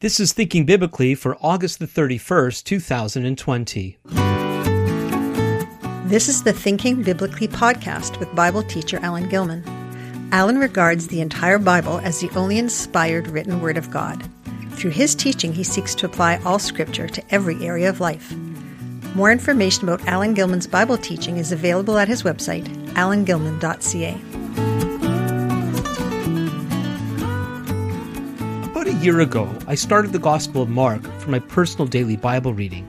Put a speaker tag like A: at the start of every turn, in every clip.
A: This is Thinking Biblically for August the 31st, 2020.
B: This is the Thinking Biblically podcast with Bible teacher Alan Gilman. Alan regards the entire Bible as the only inspired written Word of God. Through his teaching, he seeks to apply all Scripture to every area of life. More information about Alan Gilman's Bible teaching is available at his website, alangilman.ca.
A: year ago, I started the Gospel of Mark for my personal daily Bible reading.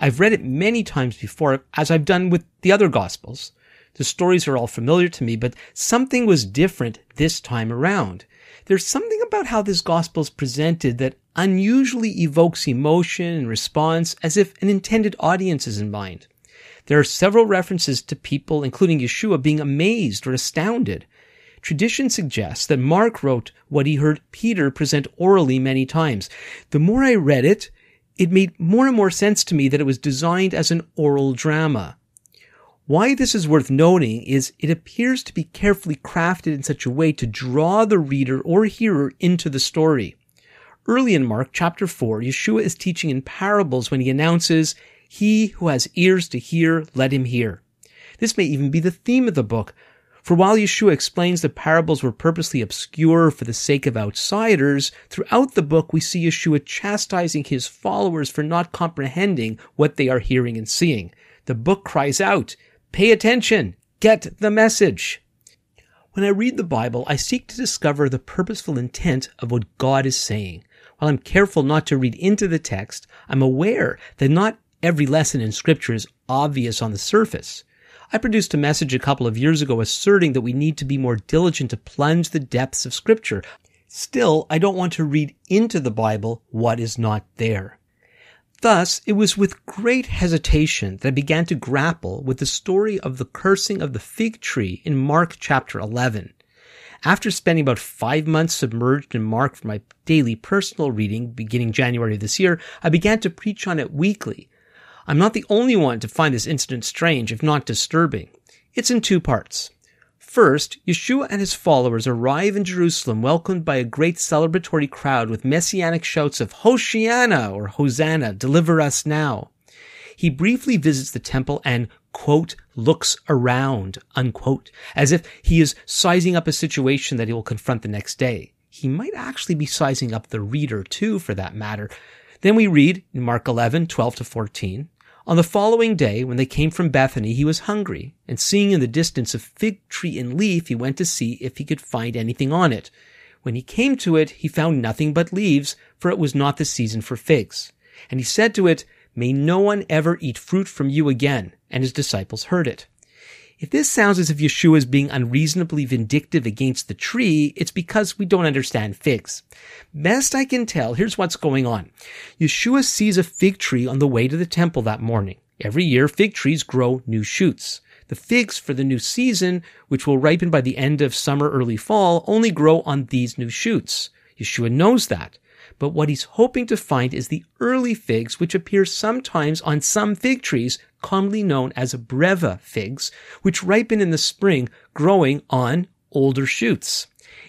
A: I've read it many times before, as I've done with the other Gospels. The stories are all familiar to me, but something was different this time around. There's something about how this Gospel is presented that unusually evokes emotion and response as if an intended audience is in mind. There are several references to people, including Yeshua, being amazed or astounded. Tradition suggests that Mark wrote what he heard Peter present orally many times. The more I read it, it made more and more sense to me that it was designed as an oral drama. Why this is worth noting is it appears to be carefully crafted in such a way to draw the reader or hearer into the story. Early in Mark chapter 4, Yeshua is teaching in parables when he announces, He who has ears to hear, let him hear. This may even be the theme of the book, for while Yeshua explains the parables were purposely obscure for the sake of outsiders, throughout the book we see Yeshua chastising his followers for not comprehending what they are hearing and seeing. The book cries out, pay attention, get the message. When I read the Bible, I seek to discover the purposeful intent of what God is saying. While I'm careful not to read into the text, I'm aware that not every lesson in scripture is obvious on the surface. I produced a message a couple of years ago asserting that we need to be more diligent to plunge the depths of scripture. Still, I don't want to read into the Bible what is not there. Thus, it was with great hesitation that I began to grapple with the story of the cursing of the fig tree in Mark chapter 11. After spending about five months submerged in Mark for my daily personal reading beginning January of this year, I began to preach on it weekly. I'm not the only one to find this incident strange, if not disturbing. It's in two parts. First, Yeshua and his followers arrive in Jerusalem welcomed by a great celebratory crowd with messianic shouts of Hoshiana or Hosanna, deliver us now. He briefly visits the temple and, quote, looks around, unquote, as if he is sizing up a situation that he will confront the next day. He might actually be sizing up the reader too, for that matter. Then we read in Mark 11, 12 to 14, on the following day, when they came from Bethany, he was hungry, and seeing in the distance a fig tree in leaf, he went to see if he could find anything on it. When he came to it, he found nothing but leaves, for it was not the season for figs. And he said to it, May no one ever eat fruit from you again. And his disciples heard it. If this sounds as if Yeshua is being unreasonably vindictive against the tree, it's because we don't understand figs. Best I can tell, here's what's going on. Yeshua sees a fig tree on the way to the temple that morning. Every year, fig trees grow new shoots. The figs for the new season, which will ripen by the end of summer, early fall, only grow on these new shoots. Yeshua knows that. But what he's hoping to find is the early figs, which appear sometimes on some fig trees, commonly known as breva figs, which ripen in the spring, growing on older shoots.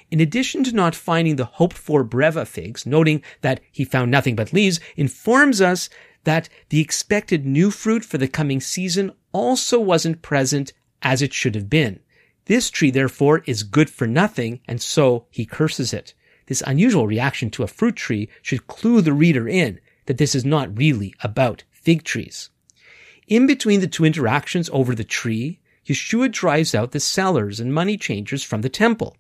A: In addition to not finding the hoped for breva figs, noting that he found nothing but leaves, informs us that the expected new fruit for the coming season also wasn't present as it should have been. This tree, therefore, is good for nothing, and so he curses it. This unusual reaction to a fruit tree should clue the reader in that this is not really about fig trees. In between the two interactions over the tree, Yeshua drives out the sellers and money changers from the temple.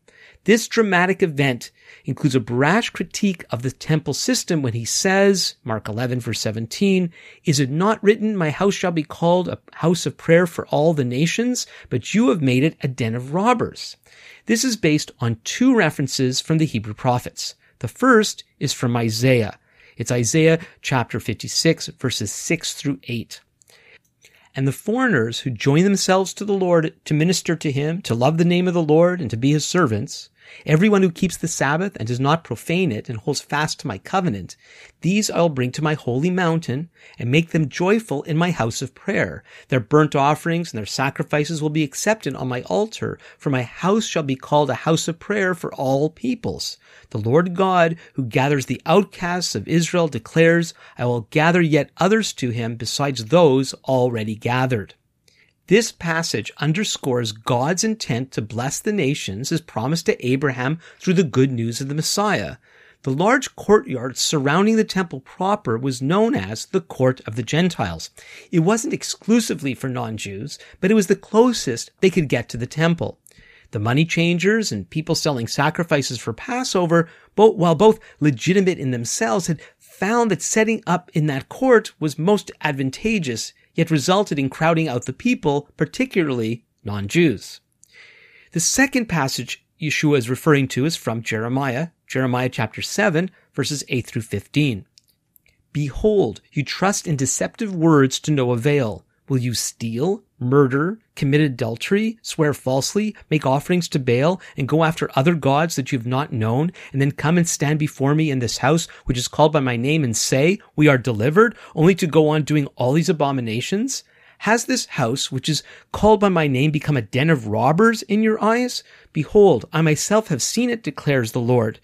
A: This dramatic event includes a brash critique of the temple system when he says, Mark 11 verse 17, Is it not written, my house shall be called a house of prayer for all the nations, but you have made it a den of robbers. This is based on two references from the Hebrew prophets. The first is from Isaiah. It's Isaiah chapter 56 verses 6 through 8 and the foreigners who join themselves to the Lord to minister to him, to love the name of the Lord, and to be his servants, Everyone who keeps the Sabbath and does not profane it and holds fast to my covenant, these I will bring to my holy mountain and make them joyful in my house of prayer. Their burnt offerings and their sacrifices will be accepted on my altar, for my house shall be called a house of prayer for all peoples. The Lord God, who gathers the outcasts of Israel, declares, I will gather yet others to him besides those already gathered. This passage underscores God's intent to bless the nations as promised to Abraham through the good news of the Messiah. The large courtyard surrounding the temple proper was known as the Court of the Gentiles. It wasn't exclusively for non-Jews, but it was the closest they could get to the temple. The money changers and people selling sacrifices for Passover, both, while both legitimate in themselves, had found that setting up in that court was most advantageous yet resulted in crowding out the people, particularly non-Jews. The second passage Yeshua is referring to is from Jeremiah, Jeremiah chapter 7, verses 8 through 15. Behold, you trust in deceptive words to no avail. Will you steal, murder, commit adultery, swear falsely, make offerings to Baal, and go after other gods that you have not known, and then come and stand before me in this house, which is called by my name, and say, We are delivered, only to go on doing all these abominations? Has this house, which is called by my name, become a den of robbers in your eyes? Behold, I myself have seen it, declares the Lord.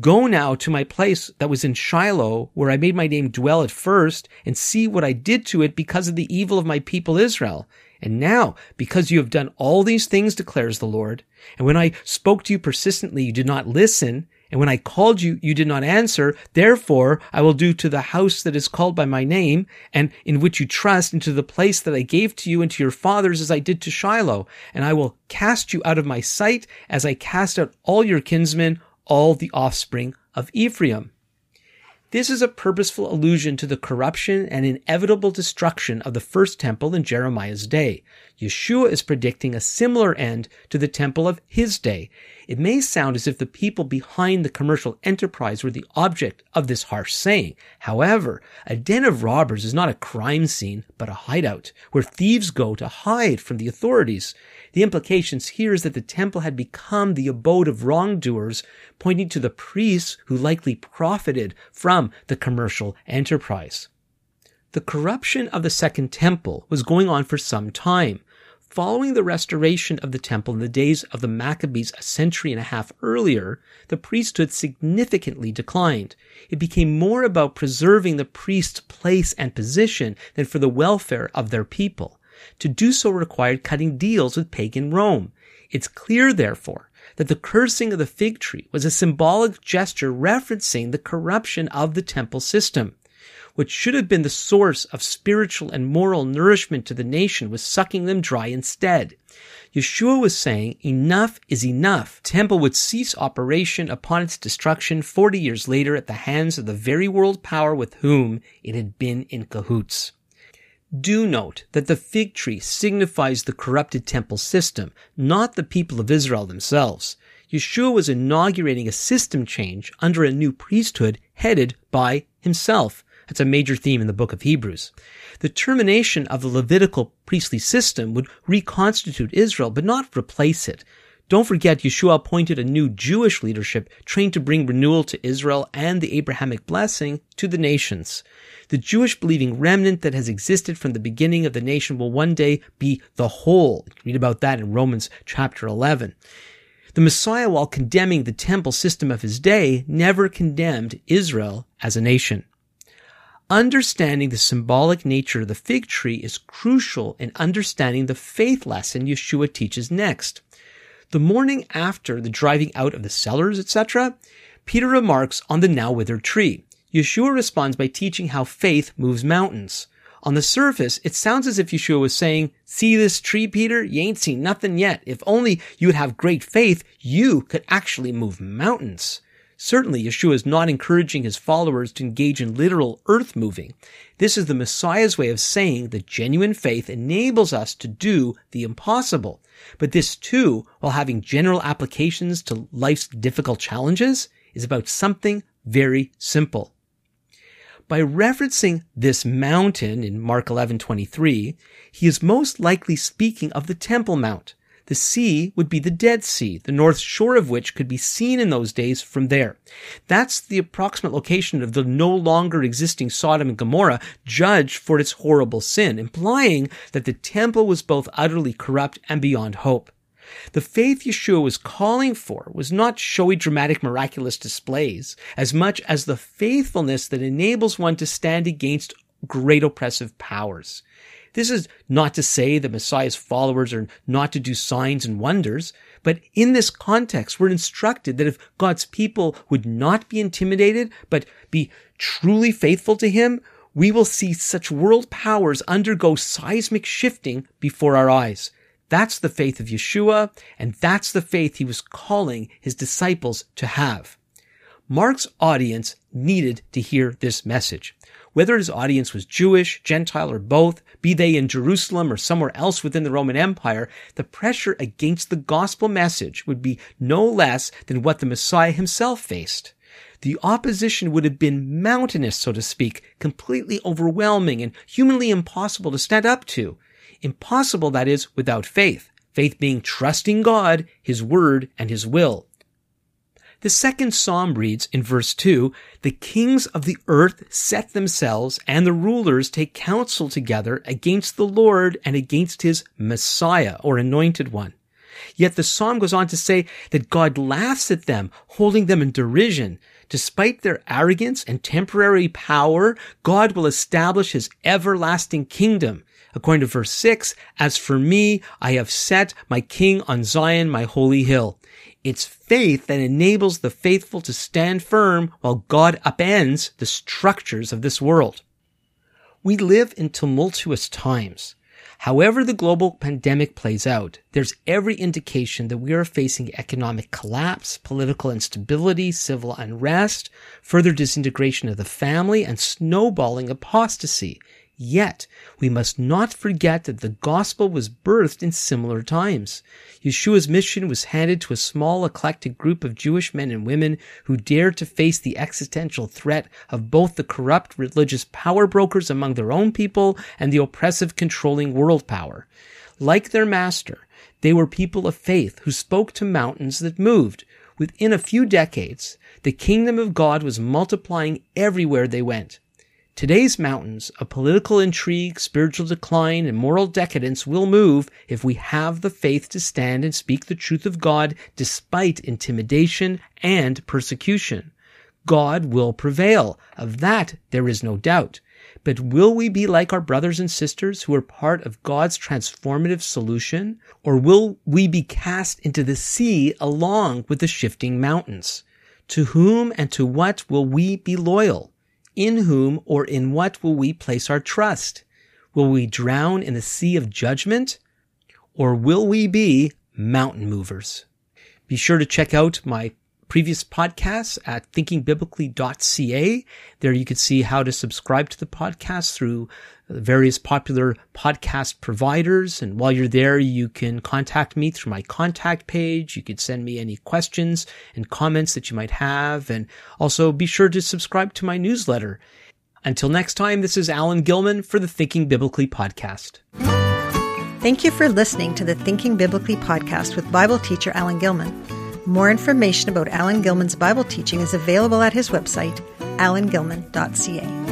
A: Go now to my place that was in Shiloh, where I made my name dwell at first, and see what I did to it because of the evil of my people Israel. And now, because you have done all these things, declares the Lord, and when I spoke to you persistently, you did not listen, and when I called you, you did not answer, therefore I will do to the house that is called by my name, and in which you trust, and to the place that I gave to you and to your fathers as I did to Shiloh, and I will cast you out of my sight as I cast out all your kinsmen, all the offspring of Ephraim. This is a purposeful allusion to the corruption and inevitable destruction of the first temple in Jeremiah's day. Yeshua is predicting a similar end to the temple of his day. It may sound as if the people behind the commercial enterprise were the object of this harsh saying. However, a den of robbers is not a crime scene, but a hideout, where thieves go to hide from the authorities. The implications here is that the temple had become the abode of wrongdoers, pointing to the priests who likely profited from the commercial enterprise. The corruption of the Second Temple was going on for some time. Following the restoration of the temple in the days of the Maccabees a century and a half earlier, the priesthood significantly declined. It became more about preserving the priest's place and position than for the welfare of their people. To do so required cutting deals with pagan Rome. It's clear, therefore, that the cursing of the fig tree was a symbolic gesture referencing the corruption of the temple system. What should have been the source of spiritual and moral nourishment to the nation was sucking them dry instead. Yeshua was saying, enough is enough. Temple would cease operation upon its destruction 40 years later at the hands of the very world power with whom it had been in cahoots. Do note that the fig tree signifies the corrupted temple system, not the people of Israel themselves. Yeshua was inaugurating a system change under a new priesthood headed by himself. That's a major theme in the book of Hebrews. The termination of the Levitical priestly system would reconstitute Israel, but not replace it. Don't forget, Yeshua appointed a new Jewish leadership trained to bring renewal to Israel and the Abrahamic blessing to the nations. The Jewish believing remnant that has existed from the beginning of the nation will one day be the whole. Read about that in Romans chapter 11. The Messiah, while condemning the temple system of his day, never condemned Israel as a nation. Understanding the symbolic nature of the fig tree is crucial in understanding the faith lesson Yeshua teaches next. The morning after the driving out of the sellers, etc., Peter remarks on the now withered tree. Yeshua responds by teaching how faith moves mountains. On the surface, it sounds as if Yeshua was saying, see this tree, Peter? You ain't seen nothing yet. If only you would have great faith, you could actually move mountains. Certainly, Yeshua is not encouraging his followers to engage in literal earth moving. This is the Messiah's way of saying that genuine faith enables us to do the impossible. But this too, while having general applications to life's difficult challenges, is about something very simple. By referencing this mountain in Mark 11:23, he is most likely speaking of the Temple Mount. The sea would be the Dead Sea, the north shore of which could be seen in those days from there. That's the approximate location of the no longer existing Sodom and Gomorrah, judged for its horrible sin, implying that the temple was both utterly corrupt and beyond hope. The faith Yeshua was calling for was not showy, dramatic, miraculous displays, as much as the faithfulness that enables one to stand against great oppressive powers. This is not to say that Messiah's followers are not to do signs and wonders, but in this context, we're instructed that if God's people would not be intimidated, but be truly faithful to Him, we will see such world powers undergo seismic shifting before our eyes. That's the faith of Yeshua, and that's the faith he was calling his disciples to have. Mark's audience needed to hear this message. Whether his audience was Jewish, Gentile, or both, be they in Jerusalem or somewhere else within the Roman Empire, the pressure against the gospel message would be no less than what the Messiah himself faced. The opposition would have been mountainous, so to speak, completely overwhelming and humanly impossible to stand up to. Impossible, that is, without faith. Faith being trusting God, His Word, and His will. The second psalm reads in verse 2 The kings of the earth set themselves, and the rulers take counsel together against the Lord and against his Messiah or anointed one. Yet the psalm goes on to say that God laughs at them, holding them in derision. Despite their arrogance and temporary power, God will establish his everlasting kingdom. According to verse 6, As for me, I have set my king on Zion, my holy hill. It's faith that enables the faithful to stand firm while God upends the structures of this world. We live in tumultuous times. However the global pandemic plays out, there's every indication that we are facing economic collapse, political instability, civil unrest, further disintegration of the family, and snowballing apostasy. Yet, we must not forget that the gospel was birthed in similar times. Yeshua's mission was handed to a small eclectic group of Jewish men and women who dared to face the existential threat of both the corrupt religious power brokers among their own people and the oppressive controlling world power. Like their master, they were people of faith who spoke to mountains that moved. Within a few decades, the kingdom of God was multiplying everywhere they went. Today's mountains of political intrigue, spiritual decline, and moral decadence will move if we have the faith to stand and speak the truth of God despite intimidation and persecution. God will prevail. Of that there is no doubt. But will we be like our brothers and sisters who are part of God's transformative solution? Or will we be cast into the sea along with the shifting mountains? To whom and to what will we be loyal? In whom or in what will we place our trust? Will we drown in the sea of judgment? Or will we be mountain movers? Be sure to check out my previous podcasts at thinkingbiblically.ca. There you can see how to subscribe to the podcast through various popular podcast providers. And while you're there, you can contact me through my contact page. You can send me any questions and comments that you might have. And also be sure to subscribe to my newsletter. Until next time, this is Alan Gilman for the Thinking Biblically podcast.
B: Thank you for listening to the Thinking Biblically podcast with Bible teacher Alan Gilman. More information about Alan Gilman's Bible teaching is available at his website, alangilman.ca.